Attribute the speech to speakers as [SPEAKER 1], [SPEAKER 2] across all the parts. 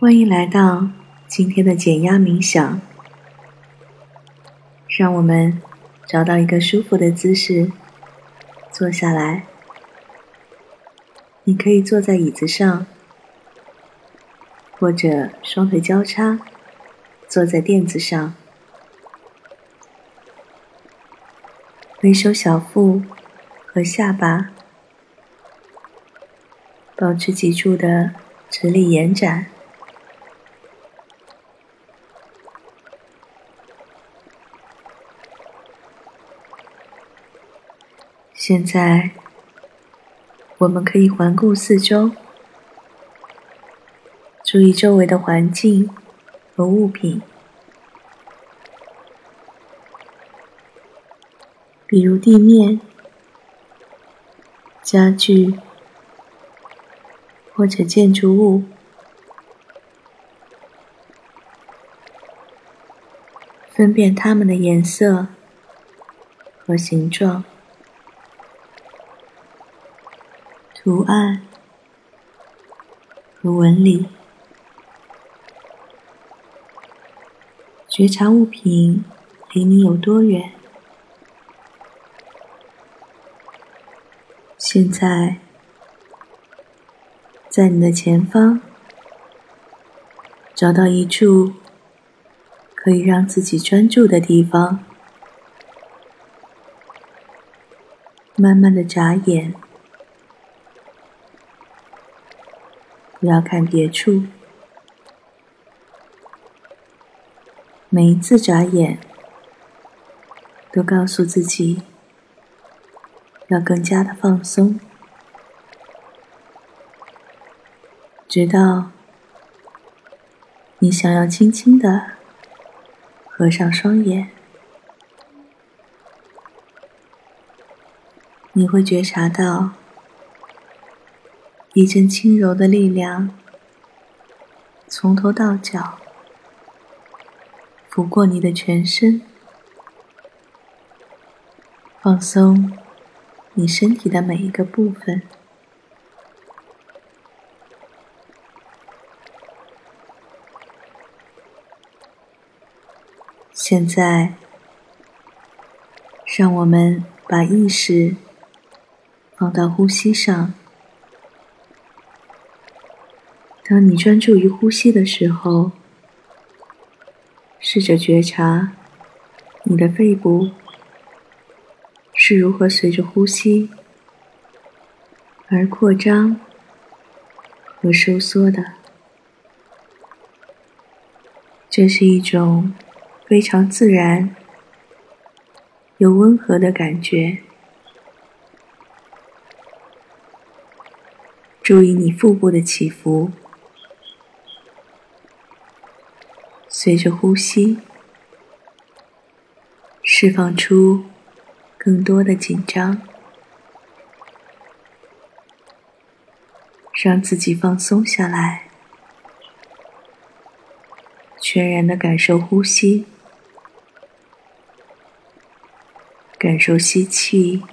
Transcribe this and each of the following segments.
[SPEAKER 1] 欢迎来到今天的减压冥想。让我们找到一个舒服的姿势，坐下来。你可以坐在椅子上，或者双腿交叉，坐在垫子上，回收小腹和下巴，保持脊柱的直立延展。现在，我们可以环顾四周，注意周围的环境和物品，比如地面、家具或者建筑物，分辨它们的颜色和形状。图案和纹理，觉察物品离你有多远。现在，在你的前方，找到一处可以让自己专注的地方，慢慢的眨眼。不要看别处，每一次眨眼，都告诉自己要更加的放松，直到你想要轻轻的合上双眼，你会觉察到。一阵轻柔的力量，从头到脚拂过你的全身，放松你身体的每一个部分。现在，让我们把意识放到呼吸上。当你专注于呼吸的时候，试着觉察你的肺部是如何随着呼吸而扩张和收缩的。这是一种非常自然又温和的感觉。注意你腹部的起伏。随着呼吸，释放出更多的紧张，让自己放松下来，全然的感受呼吸，感受吸气、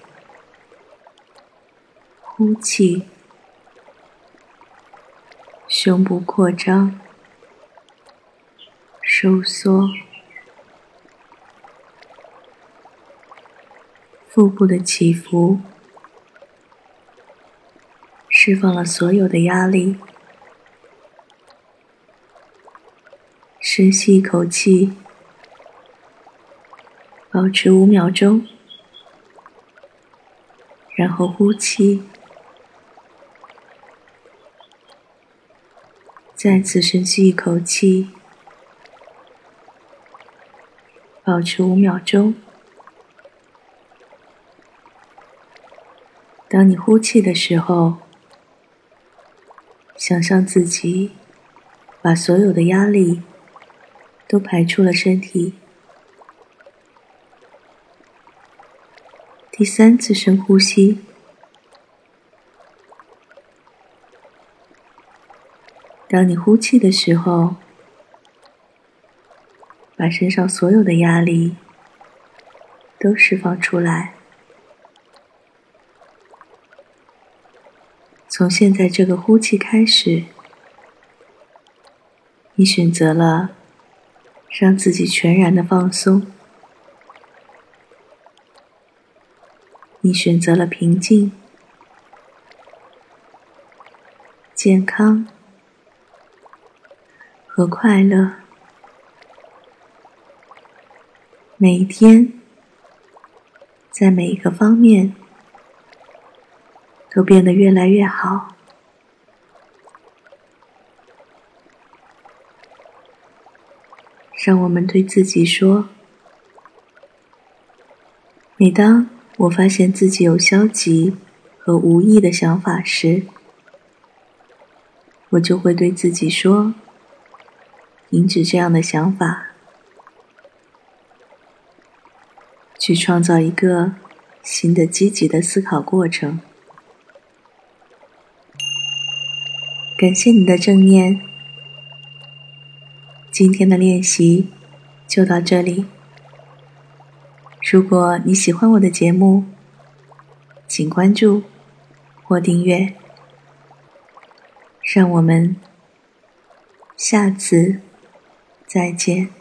[SPEAKER 1] 呼气，胸部扩张。收缩，腹部的起伏，释放了所有的压力。深吸一口气，保持五秒钟，然后呼气，再次深吸一口气。保持五秒钟。当你呼气的时候，想象自己把所有的压力都排出了身体。第三次深呼吸。当你呼气的时候。把身上所有的压力都释放出来。从现在这个呼气开始，你选择了让自己全然的放松，你选择了平静、健康和快乐。每一天，在每一个方面都变得越来越好。让我们对自己说：每当我发现自己有消极和无意的想法时，我就会对自己说：停止这样的想法，去创造一个新的积极的思考过程。感谢你的正念。今天的练习就到这里。如果你喜欢我的节目，请关注或订阅。让我们下次再见。